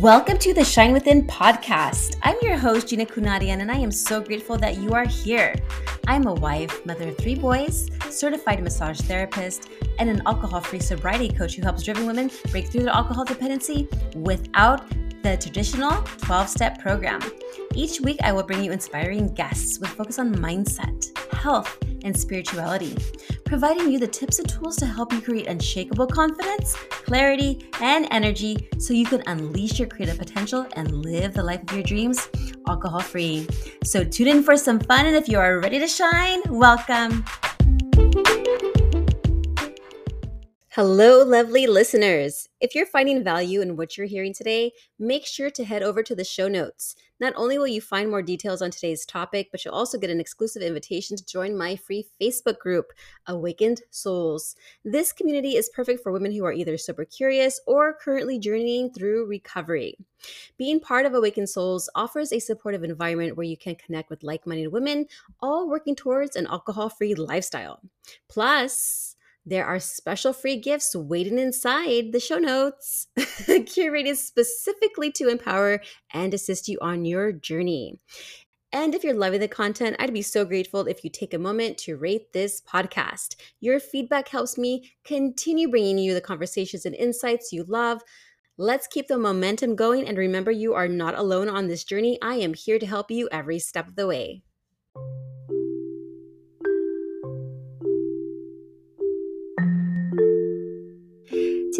Welcome to the Shine Within podcast. I'm your host, Gina Kunadian, and I am so grateful that you are here. I'm a wife, mother of three boys, certified massage therapist, and an alcohol free sobriety coach who helps driven women break through their alcohol dependency without the traditional 12 step program. Each week, I will bring you inspiring guests with focus on mindset, health, and spirituality, providing you the tips and tools to help you create unshakable confidence, clarity, and energy so you can unleash your creative potential and live the life of your dreams alcohol free. So, tune in for some fun, and if you are ready to shine, welcome. Hello, lovely listeners. If you're finding value in what you're hearing today, make sure to head over to the show notes. Not only will you find more details on today's topic, but you'll also get an exclusive invitation to join my free Facebook group, Awakened Souls. This community is perfect for women who are either super curious or currently journeying through recovery. Being part of Awakened Souls offers a supportive environment where you can connect with like minded women, all working towards an alcohol free lifestyle. Plus, there are special free gifts waiting inside the show notes, curated specifically to empower and assist you on your journey. And if you're loving the content, I'd be so grateful if you take a moment to rate this podcast. Your feedback helps me continue bringing you the conversations and insights you love. Let's keep the momentum going and remember you are not alone on this journey. I am here to help you every step of the way.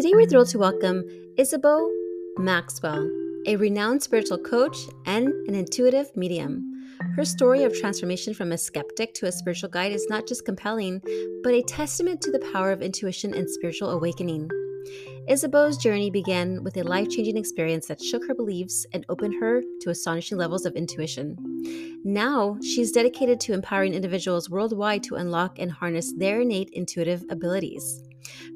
Today, we're thrilled to welcome Isabeau Maxwell, a renowned spiritual coach and an intuitive medium. Her story of transformation from a skeptic to a spiritual guide is not just compelling, but a testament to the power of intuition and spiritual awakening. Isabeau's journey began with a life changing experience that shook her beliefs and opened her to astonishing levels of intuition. Now, she's dedicated to empowering individuals worldwide to unlock and harness their innate intuitive abilities.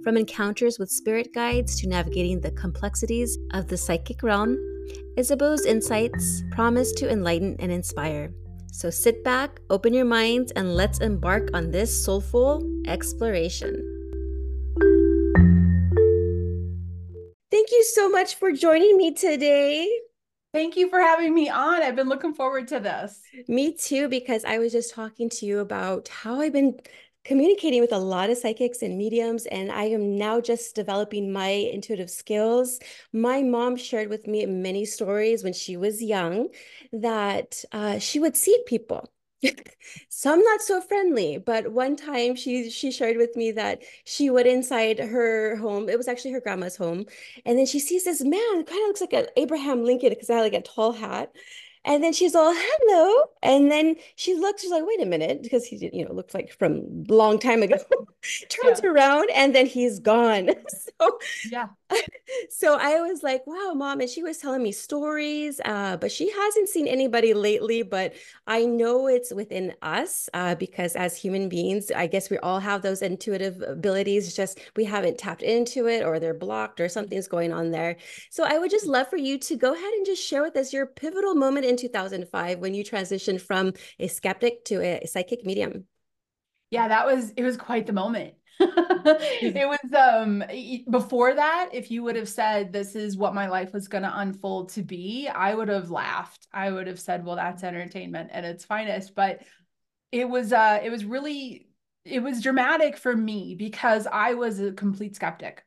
From encounters with spirit guides to navigating the complexities of the psychic realm, Isabeau's insights promise to enlighten and inspire. So sit back, open your minds, and let's embark on this soulful exploration. Thank you so much for joining me today. Thank you for having me on. I've been looking forward to this. Me too, because I was just talking to you about how I've been communicating with a lot of psychics and mediums, and I am now just developing my intuitive skills. My mom shared with me many stories when she was young that uh, she would see people. Some not so friendly, but one time she she shared with me that she went inside her home. It was actually her grandma's home, and then she sees this man, kind of looks like an Abraham Lincoln because I had like a tall hat, and then she's all, hello. And then she looks, she's like, wait a minute, because he, you know, looks like from a long time ago, turns yeah. around and then he's gone. so, yeah. so I was like, wow, mom. And she was telling me stories, uh, but she hasn't seen anybody lately. But I know it's within us uh, because as human beings, I guess we all have those intuitive abilities, just we haven't tapped into it or they're blocked or something's going on there. So I would just love for you to go ahead and just share with us your pivotal moment in 2005 when you transitioned from a skeptic to a psychic medium? Yeah, that was it was quite the moment. it was um before that if you would have said this is what my life was going to unfold to be i would have laughed i would have said well that's entertainment at its finest but it was uh it was really it was dramatic for me because i was a complete skeptic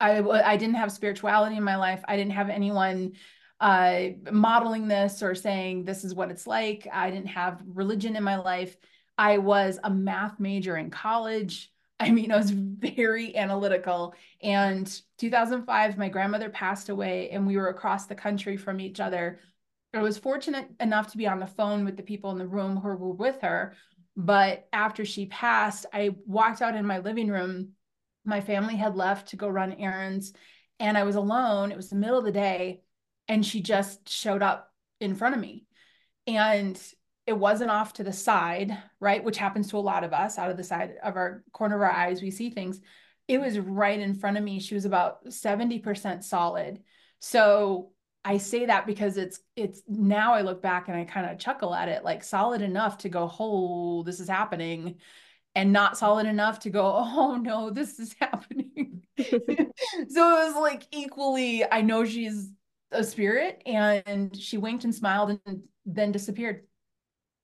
i i didn't have spirituality in my life i didn't have anyone uh, modeling this or saying this is what it's like. I didn't have religion in my life. I was a math major in college. I mean, I was very analytical. And 2005, my grandmother passed away, and we were across the country from each other. I was fortunate enough to be on the phone with the people in the room who were with her. But after she passed, I walked out in my living room. My family had left to go run errands, and I was alone. It was the middle of the day and she just showed up in front of me. And it wasn't off to the side right which happens to a lot of us out of the side of our corner of our eyes we see things. It was right in front of me. She was about 70% solid. So i say that because it's it's now i look back and i kind of chuckle at it like solid enough to go oh this is happening and not solid enough to go oh no this is happening. So it was like equally i know she's a spirit and she winked and smiled and then disappeared.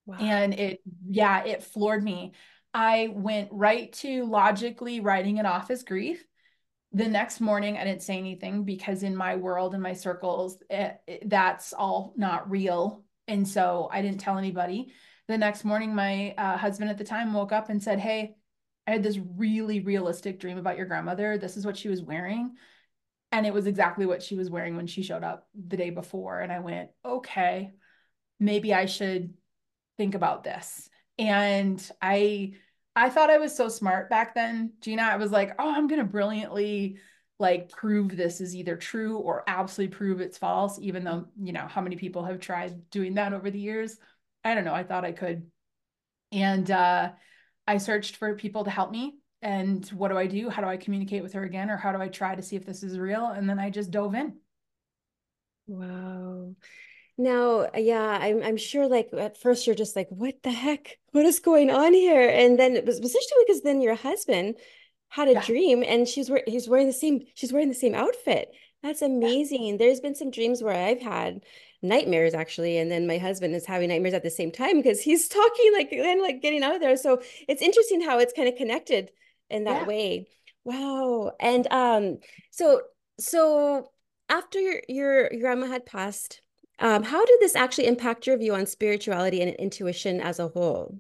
Wow. And it, yeah, it floored me. I went right to logically writing it off as grief. The next morning, I didn't say anything because in my world, in my circles, it, it, that's all not real. And so I didn't tell anybody. The next morning, my uh, husband at the time woke up and said, Hey, I had this really realistic dream about your grandmother. This is what she was wearing. And it was exactly what she was wearing when she showed up the day before. And I went, okay, maybe I should think about this. And I I thought I was so smart back then, Gina. I was like, oh, I'm gonna brilliantly like prove this is either true or absolutely prove it's false, even though, you know, how many people have tried doing that over the years. I don't know. I thought I could. And uh I searched for people to help me. And what do I do? How do I communicate with her again? Or how do I try to see if this is real? And then I just dove in. Wow. Now, yeah, I'm I'm sure like at first you're just like, what the heck? What is going on here? And then it was especially because then your husband had a yeah. dream and she's wearing he's wearing the same she's wearing the same outfit. That's amazing. Yeah. There's been some dreams where I've had nightmares actually and then my husband is having nightmares at the same time because he's talking like and like getting out of there so it's interesting how it's kind of connected in that yeah. way wow and um so so after your, your your grandma had passed um how did this actually impact your view on spirituality and intuition as a whole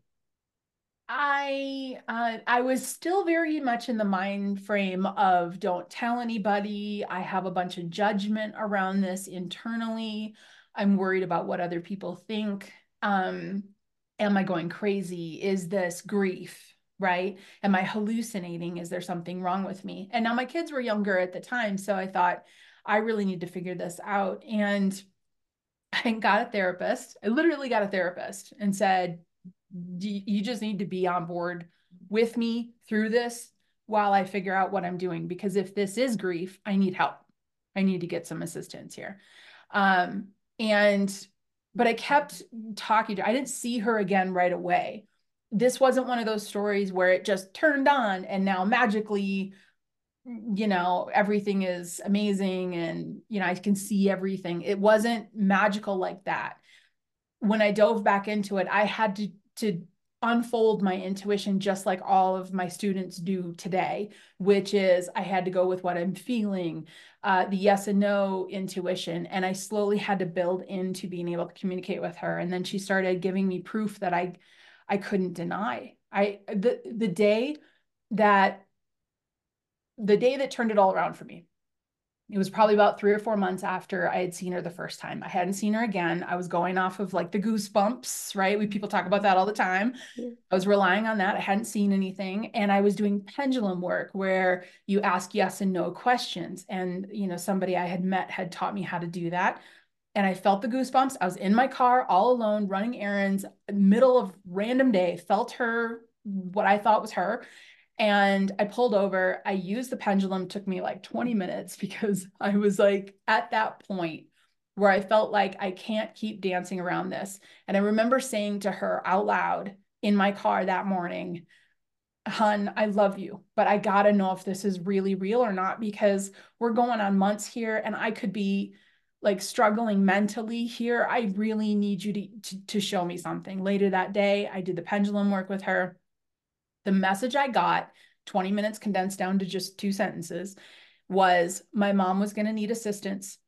I uh, I was still very much in the mind frame of don't tell anybody. I have a bunch of judgment around this internally. I'm worried about what other people think. Um, am I going crazy? Is this grief? Right? Am I hallucinating? Is there something wrong with me? And now my kids were younger at the time. So I thought, I really need to figure this out. And I got a therapist. I literally got a therapist and said, You just need to be on board with me through this while I figure out what I'm doing. Because if this is grief, I need help. I need to get some assistance here. Um, and but I kept talking to I didn't see her again right away. This wasn't one of those stories where it just turned on and now magically you know everything is amazing and you know I can see everything. It wasn't magical like that. When I dove back into it, I had to to unfold my intuition just like all of my students do today, which is I had to go with what I'm feeling, uh, the yes and no intuition. And I slowly had to build into being able to communicate with her. And then she started giving me proof that I I couldn't deny. I the the day that the day that turned it all around for me it was probably about three or four months after I had seen her the first time. I hadn't seen her again. I was going off of like the goosebumps, right? We people talk about that all the time. Yeah. I was relying on that. I hadn't seen anything. And I was doing pendulum work where you ask yes and no questions. And, you know, somebody I had met had taught me how to do that. And I felt the goosebumps. I was in my car all alone, running errands, middle of random day, felt her, what I thought was her and I pulled over. I used the pendulum, took me like 20 minutes because I was like at that point where I felt like I can't keep dancing around this. And I remember saying to her out loud in my car that morning, Hun, I love you, but I gotta know if this is really real or not because we're going on months here and I could be like struggling mentally here. I really need you to, to, to show me something. Later that day, I did the pendulum work with her the message I got, 20 minutes condensed down to just two sentences, was my mom was going to need assistance,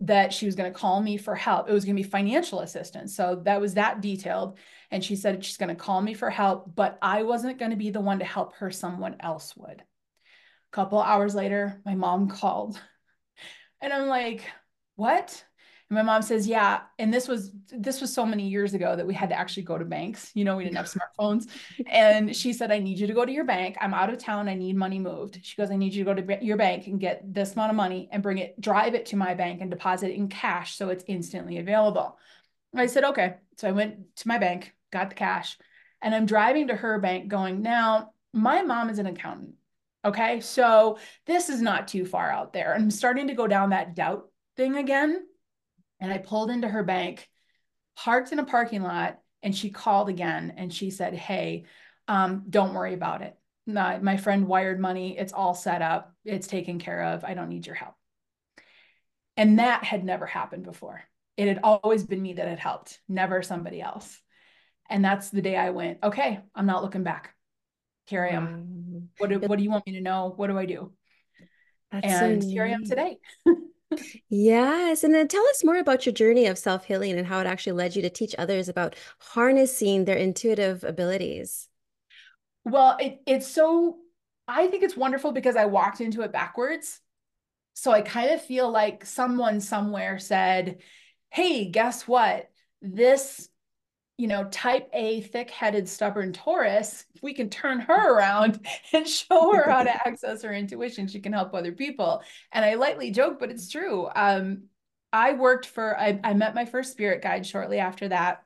that she was going to call me for help. It was going to be financial assistance. So that was that detailed. And she said she's going to call me for help, but I wasn't going to be the one to help her, someone else would. A couple hours later, my mom called. And I'm like, what? And my mom says, yeah. And this was this was so many years ago that we had to actually go to banks. You know, we didn't have smartphones. And she said, I need you to go to your bank. I'm out of town. I need money moved. She goes, I need you to go to your bank and get this amount of money and bring it, drive it to my bank and deposit it in cash so it's instantly available. I said, okay. So I went to my bank, got the cash, and I'm driving to her bank going, now my mom is an accountant. Okay. So this is not too far out there. I'm starting to go down that doubt thing again and I pulled into her bank, parked in a parking lot, and she called again and she said, Hey, um, don't worry about it. my friend wired money. It's all set up. It's taken care of. I don't need your help. And that had never happened before. It had always been me that had helped, never somebody else. And that's the day I went, okay, I'm not looking back. Here I am. What do, what do you want me to know? What do I do? That's and so here I am today. yes. And then tell us more about your journey of self healing and how it actually led you to teach others about harnessing their intuitive abilities. Well, it, it's so, I think it's wonderful because I walked into it backwards. So I kind of feel like someone somewhere said, Hey, guess what? This you know, type A, thick headed, stubborn Taurus, if we can turn her around and show her how to access her intuition, she can help other people. And I lightly joke, but it's true. Um, I worked for, I, I met my first spirit guide shortly after that.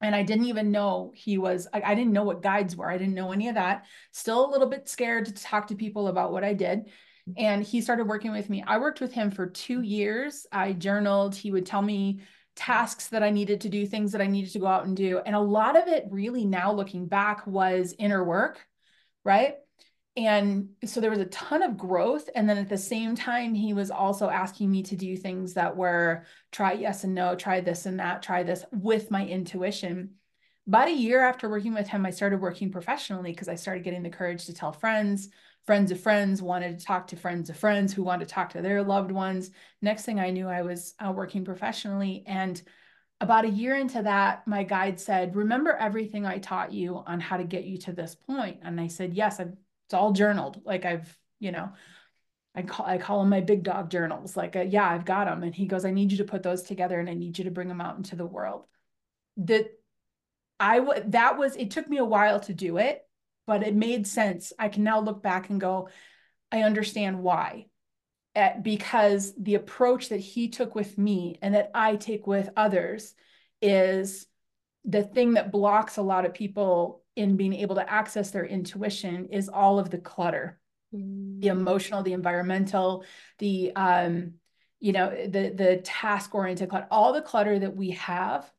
And I didn't even know he was, I, I didn't know what guides were. I didn't know any of that. Still a little bit scared to talk to people about what I did and he started working with me. I worked with him for two years. I journaled. He would tell me tasks that I needed to do, things that I needed to go out and do. And a lot of it really now looking back was inner work, right? And so there was a ton of growth. And then at the same time, he was also asking me to do things that were try yes and no, try this and that, try this with my intuition. About a year after working with him, I started working professionally because I started getting the courage to tell friends friends of friends wanted to talk to friends of friends who wanted to talk to their loved ones. Next thing I knew, I was uh, working professionally. And about a year into that, my guide said, Remember everything I taught you on how to get you to this point? And I said, Yes, I've, it's all journaled. Like I've, you know, I call I call them my big dog journals. Like, uh, yeah, I've got them. And he goes, I need you to put those together and I need you to bring them out into the world. That I w- that was it took me a while to do it but it made sense. I can now look back and go, I understand why. At, eh, because the approach that he took with me and that I take with others is the thing that blocks a lot of people in being able to access their intuition is all of the clutter mm. the emotional the environmental the um you know the the task oriented clutter all the clutter that we have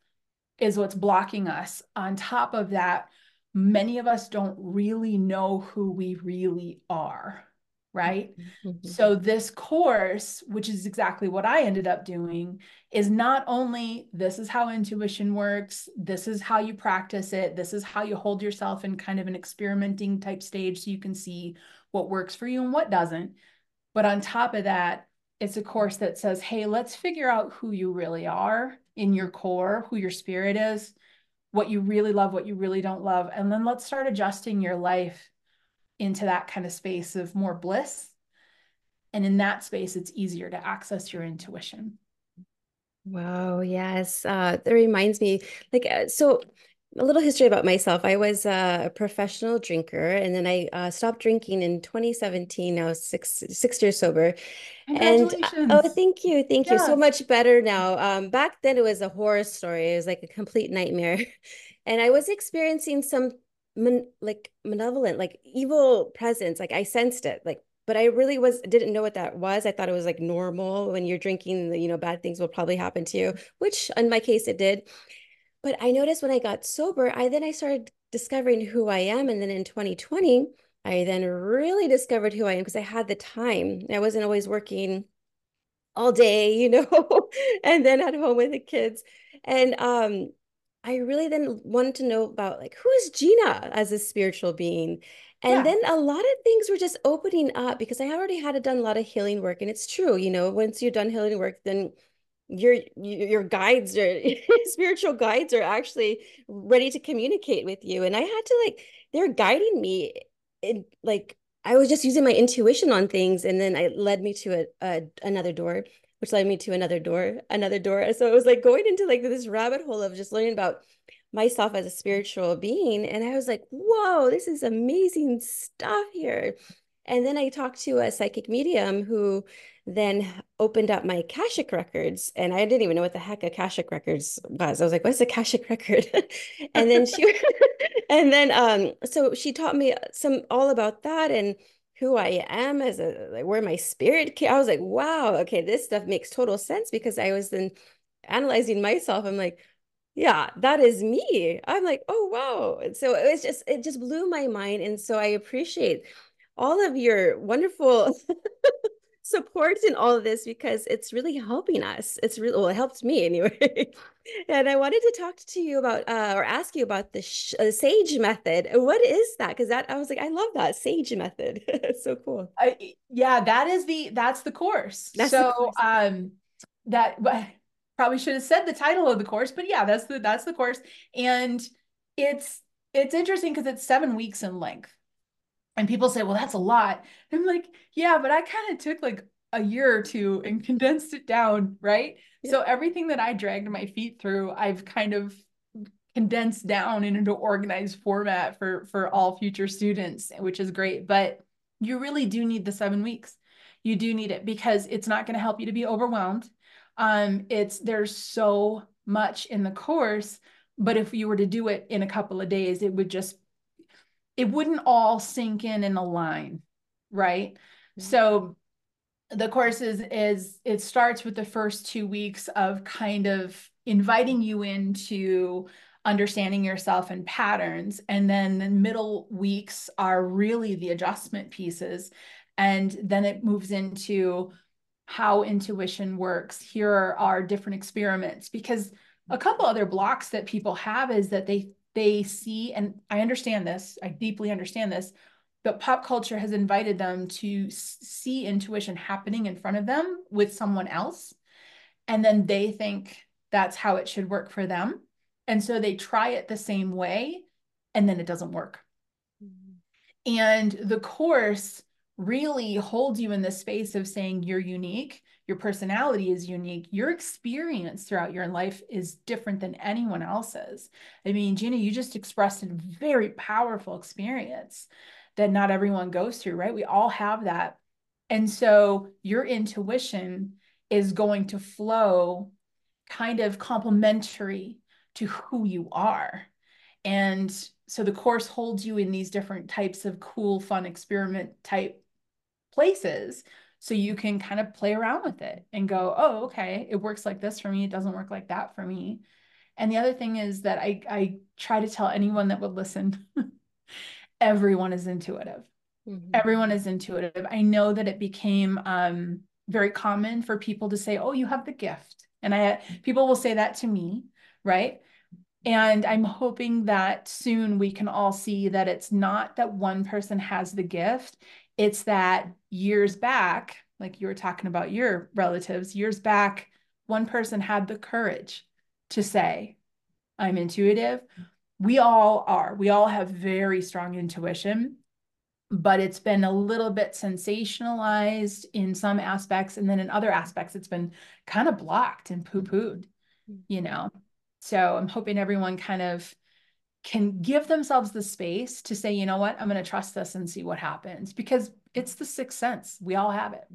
is what's blocking us on top of that many of us don't really know who we really are right mm-hmm. so this course which is exactly what i ended up doing is not only this is how intuition works this is how you practice it this is how you hold yourself in kind of an experimenting type stage so you can see what works for you and what doesn't but on top of that it's a course that says hey let's figure out who you really are in your core who your spirit is what you really love, what you really don't love. And then let's start adjusting your life into that kind of space of more bliss. And in that space, it's easier to access your intuition. Wow. Yes. Uh, that reminds me, like, uh, so a little history about myself. I was uh, a professional drinker, and then I uh, stopped drinking in 2017. Now six six years sober. And uh, oh, thank you, thank yes. you. So much better now. Um, back then it was a horror story. It was like a complete nightmare, and I was experiencing some like malevolent, like evil presence. Like I sensed it, like. But I really was didn't know what that was. I thought it was like normal when you're drinking. You know, bad things will probably happen to you, which in my case it did. But I noticed when I got sober, I then I started discovering who I am. And then in 2020, I then really discovered who I am because I had the time. I wasn't always working all day, you know, and then at home with the kids. And um, I really then wanted to know about like who is Gina as a spiritual being. And yeah. then a lot of things were just opening up because I already had done a lot of healing work. And it's true, you know, once you've done healing work, then your your guides or spiritual guides are actually ready to communicate with you and i had to like they're guiding me in like i was just using my intuition on things and then it led me to a, a another door which led me to another door another door so it was like going into like this rabbit hole of just learning about myself as a spiritual being and i was like whoa this is amazing stuff here. And then i talked to a psychic medium who then opened up my Akashic records and I didn't even know what the heck Akashic records was. I was like, what's a Akashic record? and then she and then um so she taught me some all about that and who I am as a like where my spirit came. I was like, wow, okay, this stuff makes total sense because I was then analyzing myself. I'm like, yeah, that is me. I'm like, oh wow. And so it was just it just blew my mind. And so I appreciate all of your wonderful support in all of this because it's really helping us. It's really well, it helped me anyway. and I wanted to talk to you about uh, or ask you about the sh- uh, Sage method. What is that? Because that I was like, I love that Sage method. it's so cool. I, yeah, that is the that's the course. That's so the course. um that probably should have said the title of the course, but yeah, that's the that's the course, and it's it's interesting because it's seven weeks in length. And people say, well, that's a lot. I'm like, yeah, but I kind of took like a year or two and condensed it down, right? Yeah. So everything that I dragged my feet through, I've kind of condensed down into organized format for for all future students, which is great. But you really do need the seven weeks. You do need it because it's not going to help you to be overwhelmed. Um, it's there's so much in the course, but if you were to do it in a couple of days, it would just it wouldn't all sink in in a line, right? Mm-hmm. So the course is is it starts with the first two weeks of kind of inviting you into understanding yourself and patterns and then the middle weeks are really the adjustment pieces and then it moves into how intuition works here are, are different experiments because a couple other blocks that people have is that they they see, and I understand this, I deeply understand this, but pop culture has invited them to see intuition happening in front of them with someone else. And then they think that's how it should work for them. And so they try it the same way, and then it doesn't work. Mm-hmm. And the course really holds you in the space of saying you're unique your personality is unique your experience throughout your life is different than anyone else's. I mean gina you just expressed a very powerful experience that not everyone goes through right? We all have that. And so your intuition is going to flow kind of complementary to who you are. And so the course holds you in these different types of cool fun experiment type places so you can kind of play around with it and go, oh, okay, it works like this for me. It doesn't work like that for me. And the other thing is that I, I try to tell anyone that would listen, everyone is intuitive. Mm-hmm. Everyone is intuitive. I know that it became um, very common for people to say, oh, you have the gift. And I people will say that to me, right? And I'm hoping that soon we can all see that it's not that one person has the gift, it's that years back, like you were talking about your relatives, years back, one person had the courage to say, I'm intuitive. We all are. We all have very strong intuition, but it's been a little bit sensationalized in some aspects. And then in other aspects, it's been kind of blocked and poo pooed, mm-hmm. you know? So I'm hoping everyone kind of can give themselves the space to say, you know what, I'm going to trust this and see what happens because it's the sixth sense. We all have it.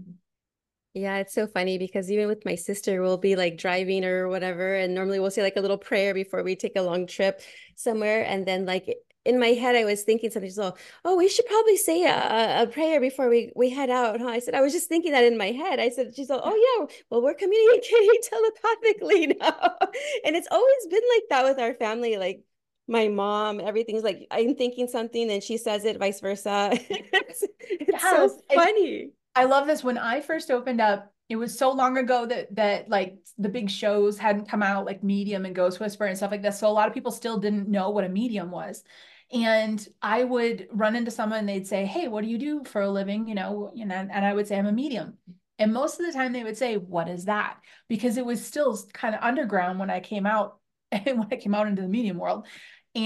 Yeah, it's so funny because even with my sister, we'll be like driving or whatever, and normally we'll say like a little prayer before we take a long trip somewhere. And then, like, in my head, I was thinking something. So, oh, we should probably say a, a prayer before we we head out. Huh? I said, I was just thinking that in my head. I said, she's like, oh yeah, well we're communicating telepathically now, and it's always been like that with our family. Like my mom, everything's like I'm thinking something and she says it, vice versa. it's, it's yes, so funny. I love this. When I first opened up, it was so long ago that that like the big shows hadn't come out, like Medium and Ghost Whisper and stuff like that. So a lot of people still didn't know what a medium was. And I would run into someone and they'd say, Hey, what do you do for a living? You know, you know, and I would say, I'm a medium. And most of the time they would say, What is that? Because it was still kind of underground when I came out and when I came out into the medium world.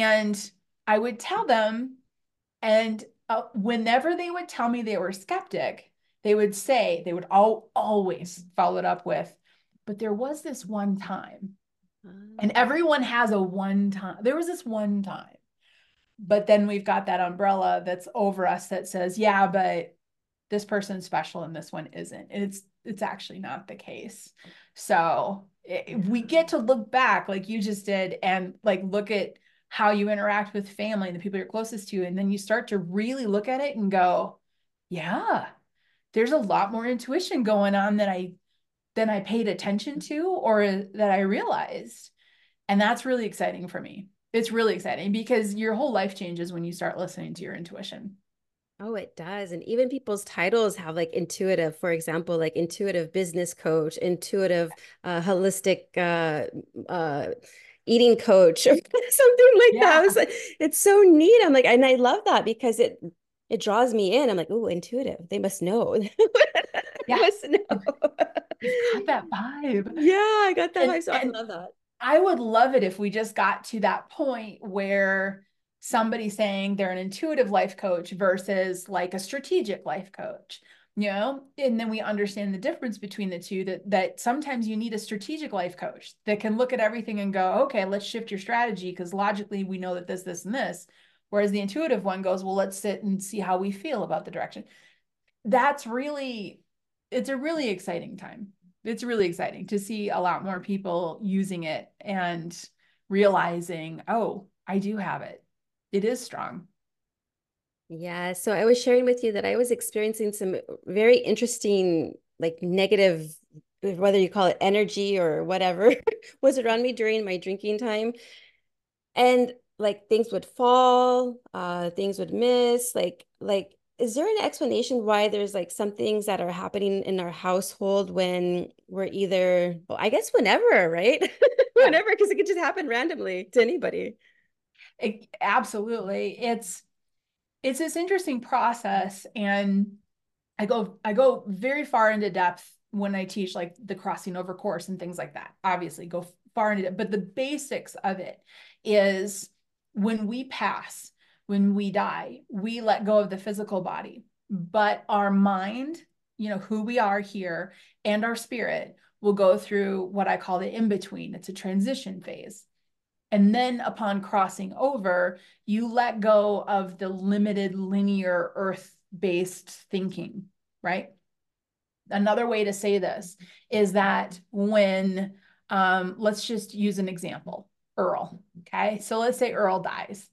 And I would tell them, and uh, whenever they would tell me they were skeptic, they would say, they would all, always follow it up with, but there was this one time. And ah. everyone has a one time. There was this one time. But then we've got that umbrella that's over us that says, yeah, but this person's special and this one isn't. And it's it's actually not the case. So it, we get to look back like you just did and like look at how you interact with family and the people you're closest to. And then you start to really look at it and go, yeah, there's a lot more intuition going on than I than I paid attention to or that I realized. And that's really exciting for me. It's really exciting because your whole life changes when you start listening to your intuition. Oh, it does. And even people's titles have like intuitive, for example, like intuitive business coach, intuitive, uh, holistic, uh, uh, eating coach or something like yeah. that. Like, it's so neat. I'm like, and I love that because it, it draws me in. I'm like, oh, intuitive. They must know. yeah. must know. You got that vibe. Yeah, I got that and, vibe. So I love that. I would love it if we just got to that point where somebody saying they're an intuitive life coach versus like a strategic life coach you know and then we understand the difference between the two that that sometimes you need a strategic life coach that can look at everything and go okay let's shift your strategy because logically we know that this this and this whereas the intuitive one goes well let's sit and see how we feel about the direction. That's really it's a really exciting time. It's really exciting to see a lot more people using it and realizing oh i do have it. It is strong. Yeah. So I was sharing with you that I was experiencing some very interesting, like negative, whether you call it energy or whatever, was around me during my drinking time. And like things would fall, uh, things would miss, like, like, is there an explanation why there's like some things that are happening in our household when we're either, well, I guess whenever, right? whenever, because it could just happen randomly to anybody. It, absolutely. It's it's this interesting process and I go I go very far into depth when I teach like the crossing over course and things like that. Obviously, go far into it, but the basics of it is when we pass, when we die, we let go of the physical body, but our mind, you know, who we are here and our spirit will go through what I call the in between. It's a transition phase. And then upon crossing over, you let go of the limited linear earth based thinking, right? Another way to say this is that when, um, let's just use an example Earl. Okay. So let's say Earl dies.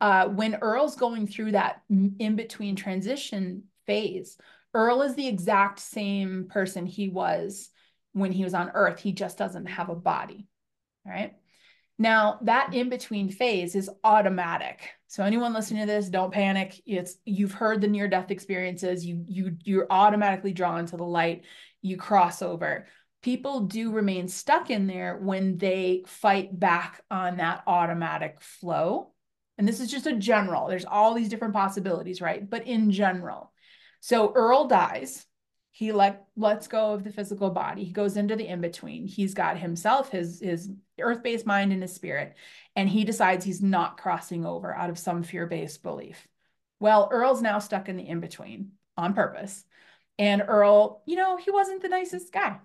Uh, when Earl's going through that in between transition phase, Earl is the exact same person he was when he was on Earth. He just doesn't have a body. Right. Now, that in between phase is automatic. So anyone listening to this, don't panic. It's you've heard the near death experiences. You you you're automatically drawn to the light. You cross over. People do remain stuck in there when they fight back on that automatic flow. And this is just a general. There's all these different possibilities, right? But in general. So Earl dies he let lets go of the physical body. He goes into the in between he's got himself his his earth-based mind and his spirit and he decides he's not crossing over out of some fear-based belief. Well earl's now stuck in the in between on purpose. And earl you know he wasn't the nicest guy.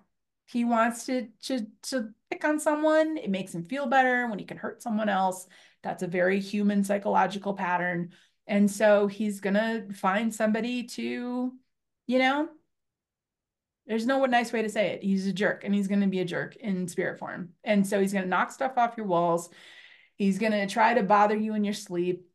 He wants to to to pick on someone. It makes him feel better when he can hurt someone else. That's a very human psychological pattern. And so he's gonna find somebody to you know there's no nice way to say it. He's a jerk and he's going to be a jerk in spirit form. And so he's going to knock stuff off your walls. He's going to try to bother you in your sleep.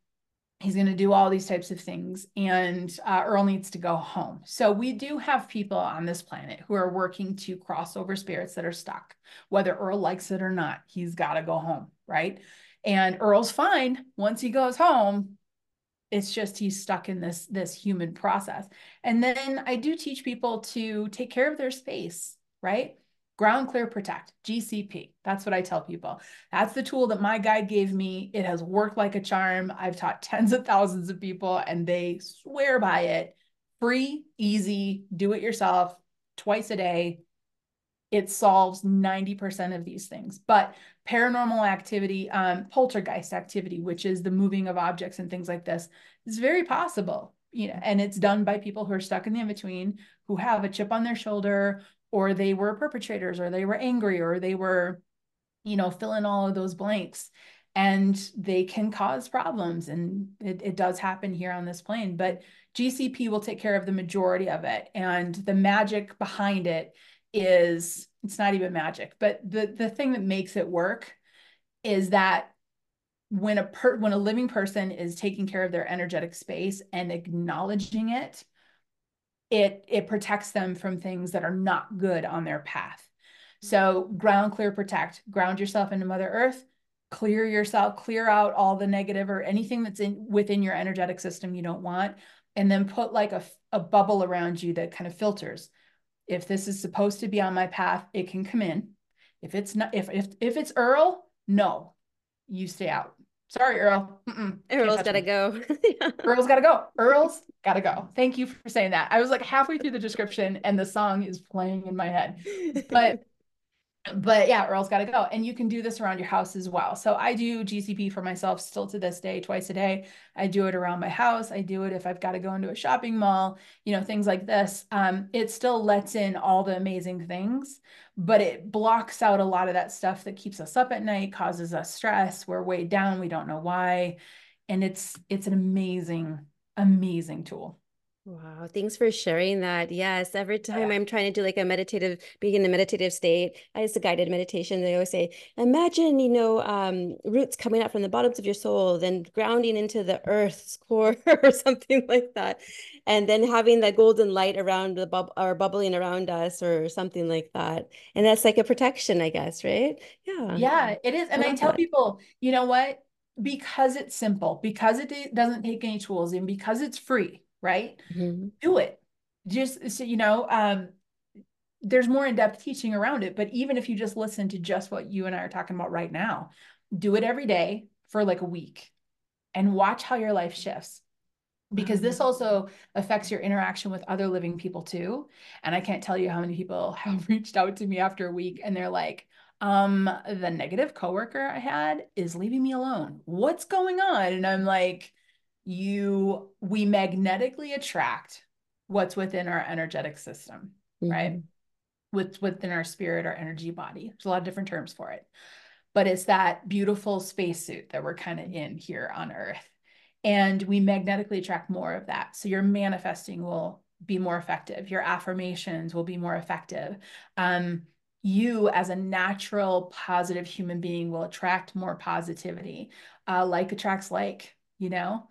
He's going to do all these types of things. And uh, Earl needs to go home. So we do have people on this planet who are working to cross over spirits that are stuck. Whether Earl likes it or not, he's got to go home, right? And Earl's fine once he goes home it's just he's stuck in this this human process. And then i do teach people to take care of their space right? Ground clear protect gcp that's what i tell people. That's the tool that my guide gave me. It has worked like a charm. I've taught tens of thousands of people and they swear by it. Free easy do it yourself twice a day. It solves 90% of these things. But paranormal activity, um, poltergeist activity, which is the moving of objects and things like this, is very possible. You know, and it's done by people who are stuck in the in-between, who have a chip on their shoulder, or they were perpetrators, or they were angry, or they were, you know, fill in all of those blanks. And they can cause problems. And it, it does happen here on this plane. But GCP will take care of the majority of it. And the magic behind it is it's not even magic, but the the thing that makes it work is that when a per, when a living person is taking care of their energetic space and acknowledging it, it it protects them from things that are not good on their path. So ground clear protect, ground yourself into Mother Earth, clear yourself, clear out all the negative or anything that's in within your energetic system you don't want and then put like a, a bubble around you that kind of filters. If this is supposed to be on my path, it can come in. If it's not, if if if it's Earl, no, you stay out. Sorry, Earl. Mm-mm, Earl's gotta me. go. Earl's gotta go. Earl's gotta go. Thank you for saying that. I was like halfway through the description and the song is playing in my head. But but yeah, Earl's got to go. And you can do this around your house as well. So I do GCP for myself still to this day, twice a day. I do it around my house. I do it if I've got to go into a shopping mall, you know, things like this. Um, it still lets in all the amazing things, but it blocks out a lot of that stuff that keeps us up at night, causes us stress. We're weighed down. We don't know why. And it's, it's an amazing, amazing tool. Wow, thanks for sharing that. Yes, every time yeah. I'm trying to do like a meditative, being in a meditative state, I use a guided meditation. They always say, imagine, you know, um, roots coming out from the bottoms of your soul, then grounding into the earth's core or something like that. And then having that golden light around the bubble or bubbling around us or something like that. And that's like a protection, I guess, right? Yeah. Yeah, it is. And I, I tell that. people, you know what? Because it's simple, because it doesn't take any tools and because it's free right? Mm-hmm. Do it. Just so you know, um, there's more in-depth teaching around it, but even if you just listen to just what you and I are talking about right now, do it every day for like a week and watch how your life shifts because this mm-hmm. also affects your interaction with other living people too. And I can't tell you how many people have reached out to me after a week and they're like, um, the negative coworker I had is leaving me alone. What's going on? And I'm like, you we magnetically attract what's within our energetic system, mm-hmm. right? With within our spirit, our energy body. There's a lot of different terms for it. But it's that beautiful spacesuit that we're kind of in here on earth. And we magnetically attract more of that. So your manifesting will be more effective. Your affirmations will be more effective. Um, you as a natural positive human being will attract more positivity uh, like attracts like you know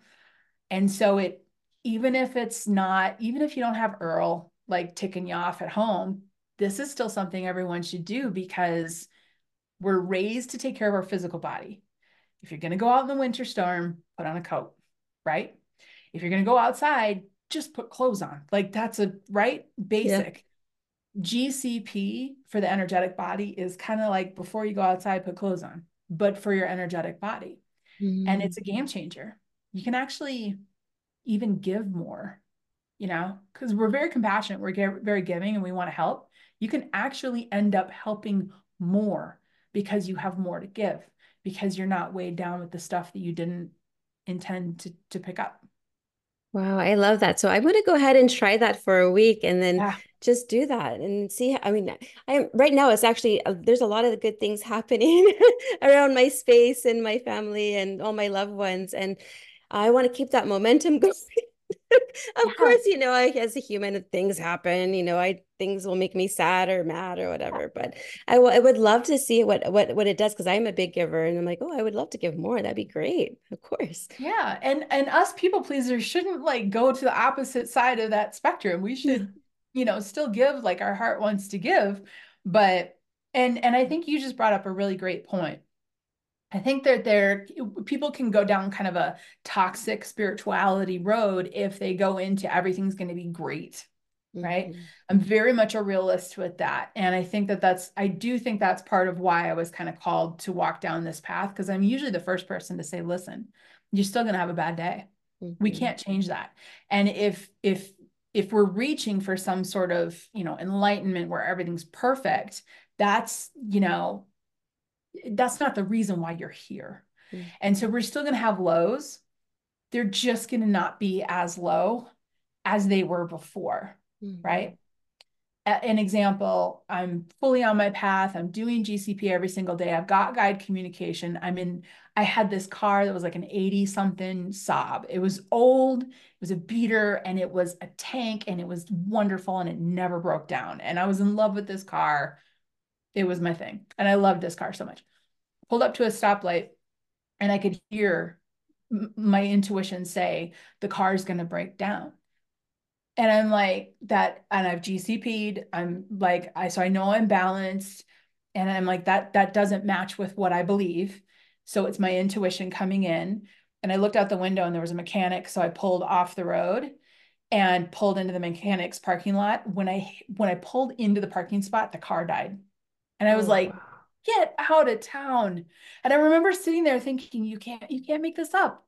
and so it, even if it's not, even if you don't have Earl like ticking you off at home, this is still something everyone should do because we're raised to take care of our physical body. If you're going to go out in the winter storm, put on a coat, right? If you're going to go outside, just put clothes on. Like that's a right basic. Yeah. GCP for the energetic body is kind of like before you go outside, put clothes on, but for your energetic body. Mm-hmm. And it's a game changer you can actually even give more, you know, because we're very compassionate, we're very giving, and we want to help. You can actually end up helping more because you have more to give, because you're not weighed down with the stuff that you didn't intend to, to pick up. Wow, I love that. So I'm going to go ahead and try that for a week and then yeah. just do that and see. I mean, I'm right now it's actually uh, there's a lot of good things happening around my space and my family and all my loved ones and I want to keep that momentum going. of yeah. course, you know, I, as a human, things happen. You know, I things will make me sad or mad or whatever. But I, w- I would love to see what what what it does because I'm a big giver, and I'm like, oh, I would love to give more. That'd be great. Of course. Yeah, and and us people pleasers shouldn't like go to the opposite side of that spectrum. We should, you know, still give like our heart wants to give, but and and I think you just brought up a really great point I think that there people can go down kind of a toxic spirituality road if they go into everything's going to be great right mm-hmm. i'm very much a realist with that and i think that that's i do think that's part of why i was kind of called to walk down this path because i'm usually the first person to say listen you're still going to have a bad day mm-hmm. we can't change that and if if if we're reaching for some sort of you know enlightenment where everything's perfect that's you know that's not the reason why you're here. Mm-hmm. And so we're still going to have lows. They're just going to not be as low as they were before, mm-hmm. right? An example, I'm fully on my path. I'm doing GCP every single day. I've got guide communication. I'm in, I had this car that was like an 80 something Saab. It was old, it was a beater, and it was a tank, and it was wonderful, and it never broke down. And I was in love with this car it was my thing. And I loved this car so much. Pulled up to a stoplight and I could hear my intuition say the car is going to break down. And I'm like that and I've GCP'd. I'm like I so I know I'm balanced and I'm like that that doesn't match with what I believe. So it's my intuition coming in and I looked out the window and there was a mechanic so I pulled off the road and pulled into the mechanics parking lot. When I when I pulled into the parking spot, the car died. And I was like, get out of town. And I remember sitting there thinking, you can't, you can't make this up.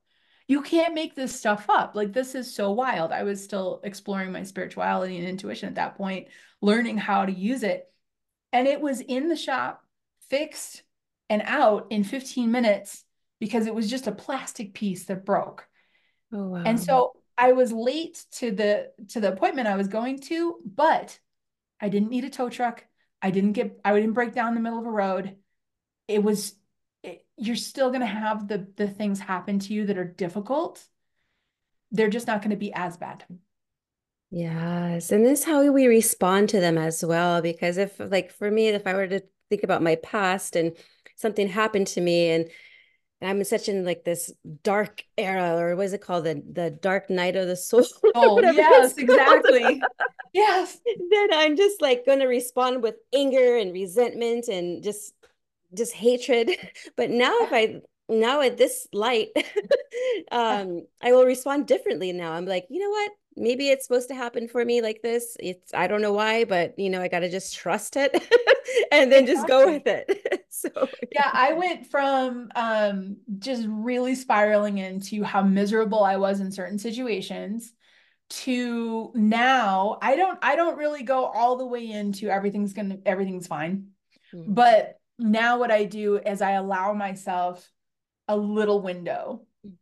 You can't make this stuff up. Like this is so wild. I was still exploring my spirituality and intuition at that point, learning how to use it. And it was in the shop, fixed and out in 15 minutes because it was just a plastic piece that broke. Oh, wow. And so I was late to the to the appointment I was going to, but I didn't need a tow truck. I didn't get I didn't break down in the middle of a road. It was it, you're still going to have the the things happen to you that are difficult. They're just not going to be as bad. Yes, and this is how we respond to them as well because if like for me if I were to think about my past and something happened to me and I'm in such in like this dark era, or what is it called? The the dark night of the soul. Oh, yes, exactly. yes. Then I'm just like gonna respond with anger and resentment and just just hatred. But now if I now at this light, um, I will respond differently now. I'm like, you know what? Maybe it's supposed to happen for me like this. It's I don't know why, but you know, I got to just trust it and then exactly. just go with it. so yeah, I went from um just really spiraling into how miserable I was in certain situations to now I don't I don't really go all the way into everything's going to everything's fine. Mm-hmm. But now what I do is I allow myself a little window mm.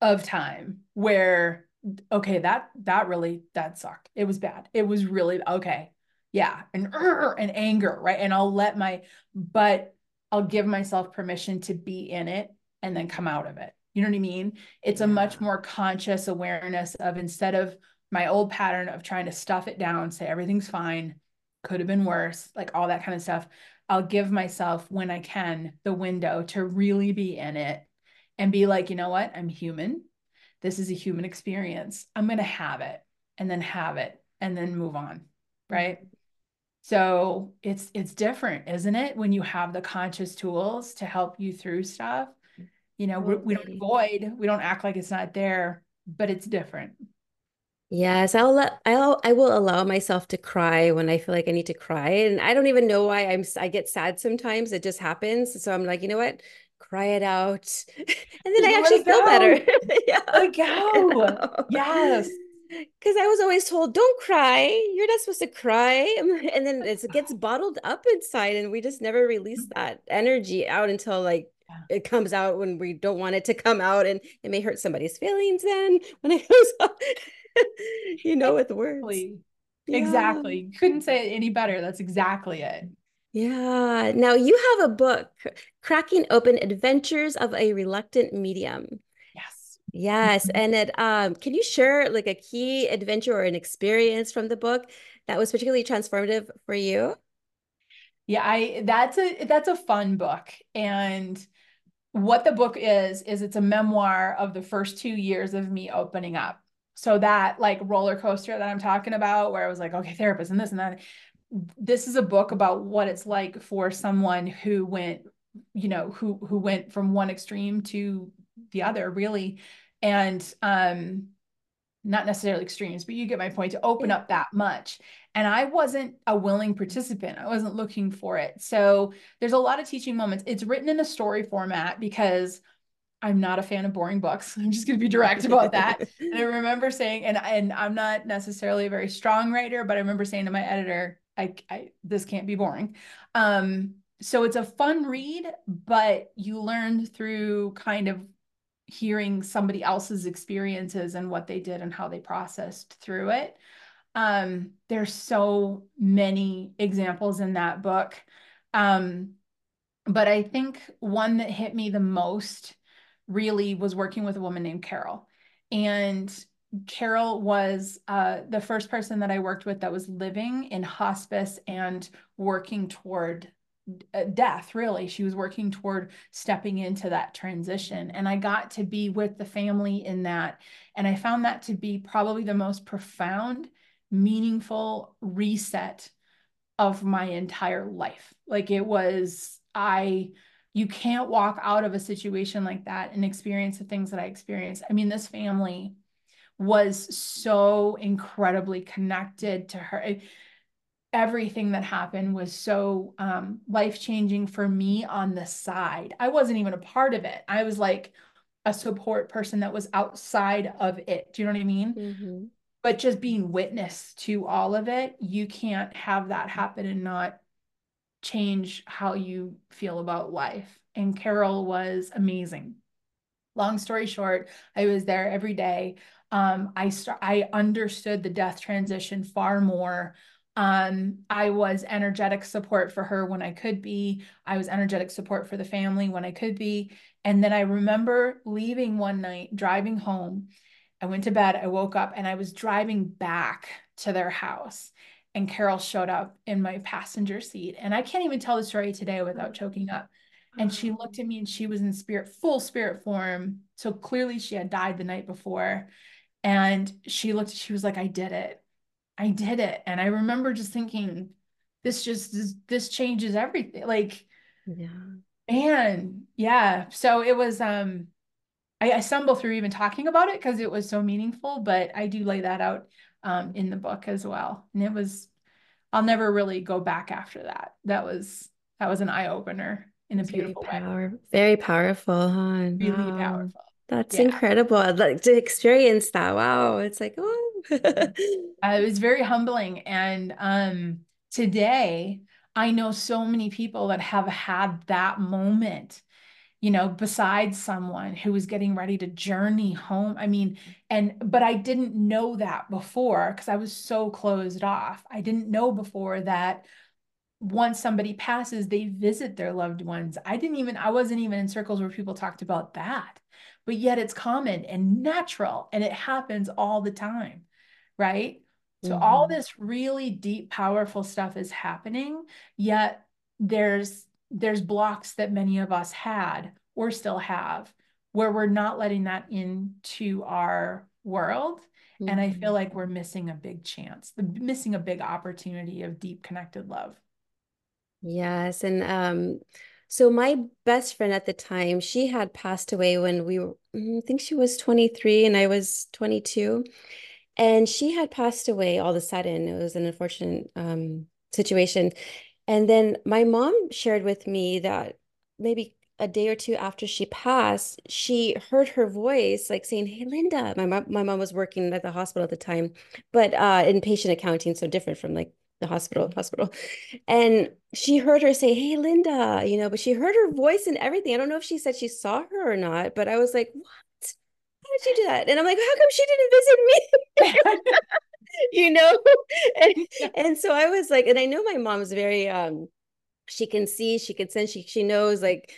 of time where okay, that that really that sucked. It was bad. It was really okay. Yeah, and and anger, right? And I'll let my but I'll give myself permission to be in it and then come out of it. You know what I mean? It's a much more conscious awareness of instead of my old pattern of trying to stuff it down, say everything's fine, could have been worse, like all that kind of stuff. I'll give myself when I can the window to really be in it and be like, you know what? I'm human this is a human experience. I'm going to have it and then have it and then move on. Mm-hmm. Right. So it's it's different, isn't it? When you have the conscious tools to help you through stuff. You know, we, we don't avoid, we don't act like it's not there, but it's different. Yes, I'll let I'll I will allow myself to cry when I feel like I need to cry. And I don't even know why I'm I get sad sometimes. It just happens. So I'm like, you know what? Cry it out and then i actually feel go. better yeah. Let go yes. Because i was always told don't cry. You're not supposed to cry. And then it gets bottled up inside and we just never release mm-hmm. that energy out until like yeah. it comes out when we don't want it to come out and it may hurt somebody's feelings then when it goes out you know with words. Yeah. exactly. Couldn't say it any better. That's exactly it yeah. Now you have a book, Cracking Open Adventures of a Reluctant Medium. Yes. Yes. Mm-hmm. And it um can you share like a key adventure or an experience from the book that was particularly transformative for you? Yeah, I that's a that's a fun book. And what the book is is it's a memoir of the first 2 years of me opening up. So that like roller coaster that I'm talking about where I was like, okay, therapist and this and that this is a book about what it's like for someone who went you know who who went from one extreme to the other really. And um not necessarily extremes but you get my point to open up that much. And i wasn't a willing participant. I wasn't looking for it. So there's a lot of teaching moments. It's written in a story format because I'm not a fan of boring books. I'm just going to be direct about that. and I remember saying, and and I'm not necessarily a very strong writer, but I remember saying to my editor, I, I this can't be boring. Um, so it's a fun read, but you learn through kind of hearing somebody else's experiences and what they did and how they processed through it. Um, there's so many examples in that book. Um, but I think one that hit me the most really was working with a woman named Carol. And Carol was uh, the first person that I worked with that was living in hospice and working toward uh, death, really. She was working toward stepping into that transition. And I got to be with the family in that. And I found that to be probably the most profound, meaningful reset of my entire life. Like it was, I, you can't walk out of a situation like that and experience the things that I experienced. I mean, this family was so incredibly connected to her everything that happened was so um, life changing for me on the side. I wasn't even a part of it. I was like a support person that was outside of it. Do you know what I mean? Mm-hmm. But just being witness to all of it, you can't have that happen and not change how you feel about life. And Carol was amazing. Long story short, I was there every day. Um, I st- I understood the death transition far more um, I was energetic support for her when I could be. I was energetic support for the family when I could be. And then I remember leaving one night, driving home. I went to bed, I woke up, and I was driving back to their house. And Carol showed up in my passenger seat. And I can't even tell the story today without choking up. And she looked at me and she was in spirit, full spirit form. So clearly she had died the night before. And she looked, she was like, I did it. I did it. And I remember just thinking, this just this, this changes everything. Like, yeah. Man, yeah. So it was um I, I stumble through even talking about it because it was so meaningful, but I do lay that out um in the book as well. And it was I'll never really go back after that. That was that was an eye-opener in a beautiful very power, way. Very powerful, huh? Really wow. powerful. That's yeah. incredible. I'd like to experience that. Wow. It's like, oh. uh, it was very humbling. And um, today, I know so many people that have had that moment, you know, besides someone who was getting ready to journey home. I mean, and, but I didn't know that before because I was so closed off. I didn't know before that once somebody passes, they visit their loved ones. I didn't even, I wasn't even in circles where people talked about that but yet it's common and natural and it happens all the time, right? So mm-hmm. all this really deep powerful stuff is happening, yet there's there's blocks that many of us had or still have where we're not letting that into our world mm-hmm. and I feel mm-hmm. like we're missing a big chance, the missing a big opportunity of deep connected love. Yes, and um so my best friend at the time, she had passed away when we were, mm, I think she was 23 and I was 22. And she had passed away all of a sudden. It was an unfortunate um, situation. And then my mom shared with me that maybe a day or two after she passed, she heard her voice like saying, Hey, Linda. My mom, my mom was working at the hospital at the time, but uh, in patient accounting, so different from like the hospital hospital. And she heard her say hey linda you know but she heard her voice and everything. I don't know if she said she saw her or not but i was like what? How did she do that? And i'm like how come she didn't visit me? You know? And, and so i was like and i know my mom's very um she can see she can sense she, she knows like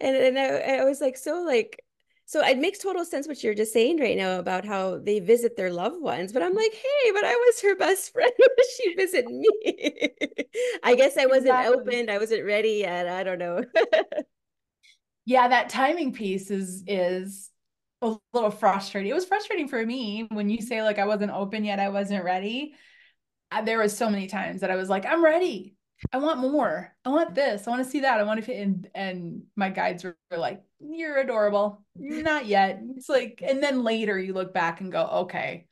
and, and I, I was like so like so it makes total sense what you're just saying right now about how they visit their loved ones. But I'm like, hey, but I was her best friend. she visited me? I guess I wasn't exactly. opened. I wasn't ready yet. I don't know. yeah, that timing piece is is a little frustrating. It was frustrating for me when you say like I wasn't open yet, I wasn't ready. There was so many times that I was like, I'm ready. I want more. I want this. I want to see that. I want to fit in. And my guides were like, You're adorable. Not yet. It's like, and then later you look back and go, Okay.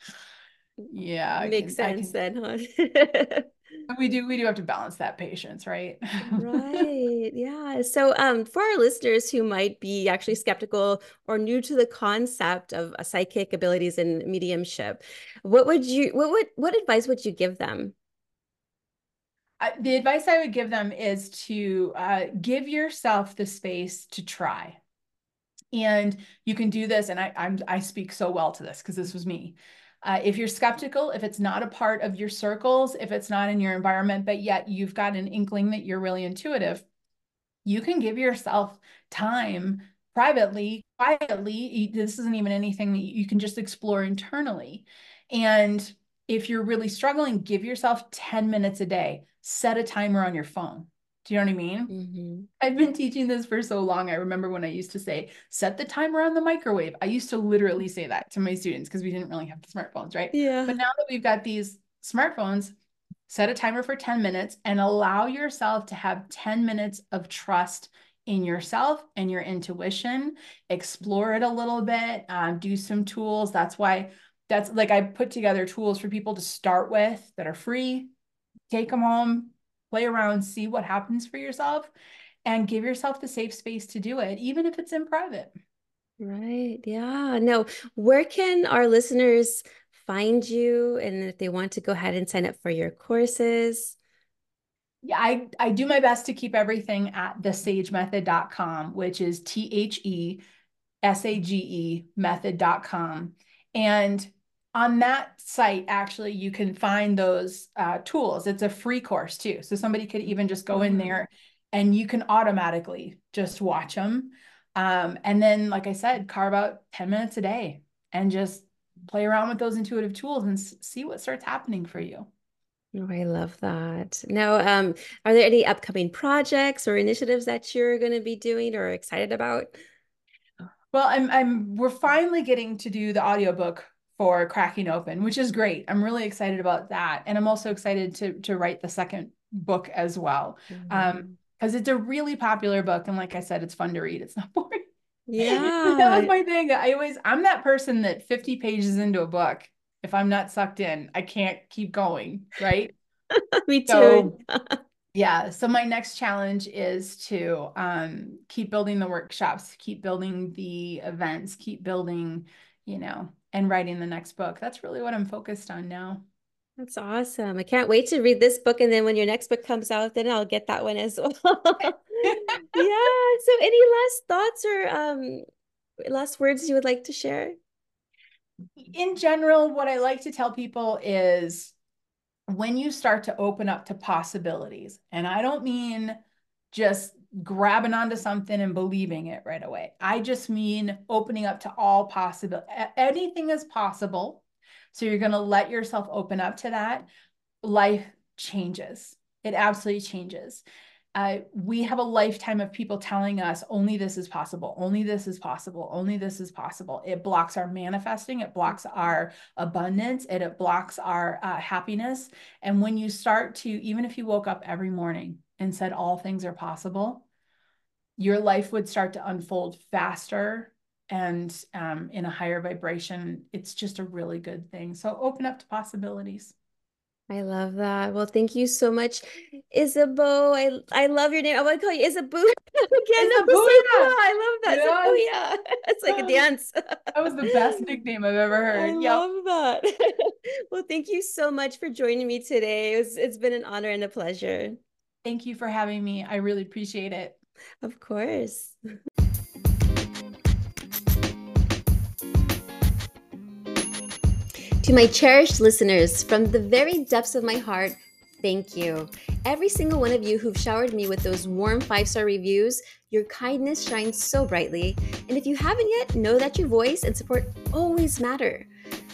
Yeah. Makes can, sense can... then, huh? we do we do have to balance that patience, right? right. Yeah. So um for our listeners who might be actually skeptical or new to the concept of a psychic abilities and mediumship, what would you what would what advice would you give them? The advice I would give them is to uh, give yourself the space to try. And you can do this, and I, I'm I speak so well to this because this was me. Uh, if you're skeptical, if it's not a part of your circles, if it's not in your environment, but yet you've got an inkling that you're really intuitive, you can give yourself time privately, quietly. This isn't even anything that you can just explore internally. And if you're really struggling, give yourself 10 minutes a day set a timer on your phone. Do you know what I mean? Mm-hmm. I've been teaching this for so long. I remember when I used to say, set the timer on the microwave. I used to literally say that to my students because we didn't really have the smartphones, right? Yeah. But now that we've got these smartphones, set a timer for 10 minutes and allow yourself to have 10 minutes of trust in yourself and your intuition, explore it a little bit, um, do some tools. That's why that's like I put together tools for people to start with that are free. Take them home, play around, see what happens for yourself, and give yourself the safe space to do it, even if it's in private. Right. Yeah. No, where can our listeners find you? And if they want to go ahead and sign up for your courses? Yeah, I, I do my best to keep everything at thesagemethod.com, which is T H E S A G E method.com. And on that site, actually, you can find those uh, tools. It's a free course too. So somebody could even just go in mm-hmm. there and you can automatically just watch them. Um, and then, like I said, carve out 10 minutes a day and just play around with those intuitive tools and see what starts happening for you. Oh, I love that. Now, um, are there any upcoming projects or initiatives that you're going to be doing or excited about? Well, I'm I'm we're finally getting to do the audiobook for Cracking Open, which is great. I'm really excited about that. And I'm also excited to to write the second book as well. Mm-hmm. Um, because it's a really popular book. And like I said, it's fun to read. It's not boring. Yeah. that was my thing. I always I'm that person that 50 pages into a book if I'm not sucked in, I can't keep going, right? Me too. So, yeah. So my next challenge is to um, keep building the workshops, keep building the events, keep building, you know, and writing the next book. That's really what I'm focused on now. That's awesome. I can't wait to read this book. And then when your next book comes out, then I'll get that one as well. yeah. So any last thoughts or um last words you would like to share? in general, what I like to tell people is when you start to open up to possibilities, and I don't mean just grabbing onto something and believing it right away. I just mean opening up to all possible anything is possible. So you're going to let yourself open up to that. Life changes. It absolutely changes uh, we have a lifetime of people telling us only this is possible, only this is possible, only this is possible. It blocks our manifesting, it blocks our abundance, it, it blocks our uh, happiness. And when you start to, even if you woke up every morning and said all things are possible, your life would start to unfold faster and um, in a higher vibration. It's just a really good thing. So open up to possibilities. I love that. Well, thank you so much, Isabeau. I I love your name. I want to call you Isabeau again. I love that. Yes. It's like a dance. that was the best nickname I've ever heard. I yep. love that. well, thank you so much for joining me today. It was, it's been an honor and a pleasure. Thank you for having me. I really appreciate it. Of course. To my cherished listeners, from the very depths of my heart, thank you. Every single one of you who've showered me with those warm five star reviews, your kindness shines so brightly. And if you haven't yet, know that your voice and support always matter.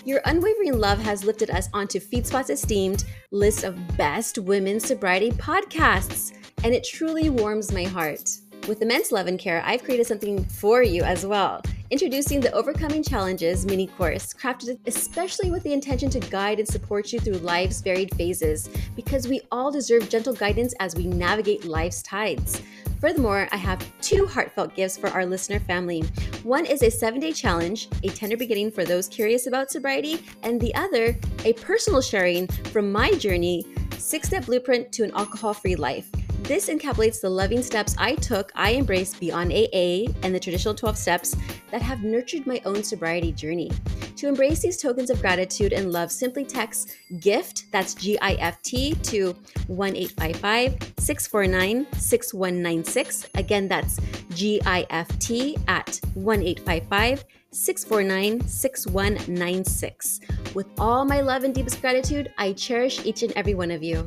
Your unwavering love has lifted us onto FeedSpot's esteemed list of best women's sobriety podcasts, and it truly warms my heart. With immense love and care, I've created something for you as well. Introducing the Overcoming Challenges mini course, crafted especially with the intention to guide and support you through life's varied phases, because we all deserve gentle guidance as we navigate life's tides. Furthermore, I have two heartfelt gifts for our listener family. One is a seven day challenge, a tender beginning for those curious about sobriety, and the other, a personal sharing from my journey, six step blueprint to an alcohol free life. This encapsulates the loving steps I took, I embraced beyond AA and the traditional 12 steps that have nurtured my own sobriety journey. To embrace these tokens of gratitude and love, simply text GIFT, that's G I F T, to 1 855 649 6196. Again, that's G I F T at 1 855 649 6196. With all my love and deepest gratitude, I cherish each and every one of you.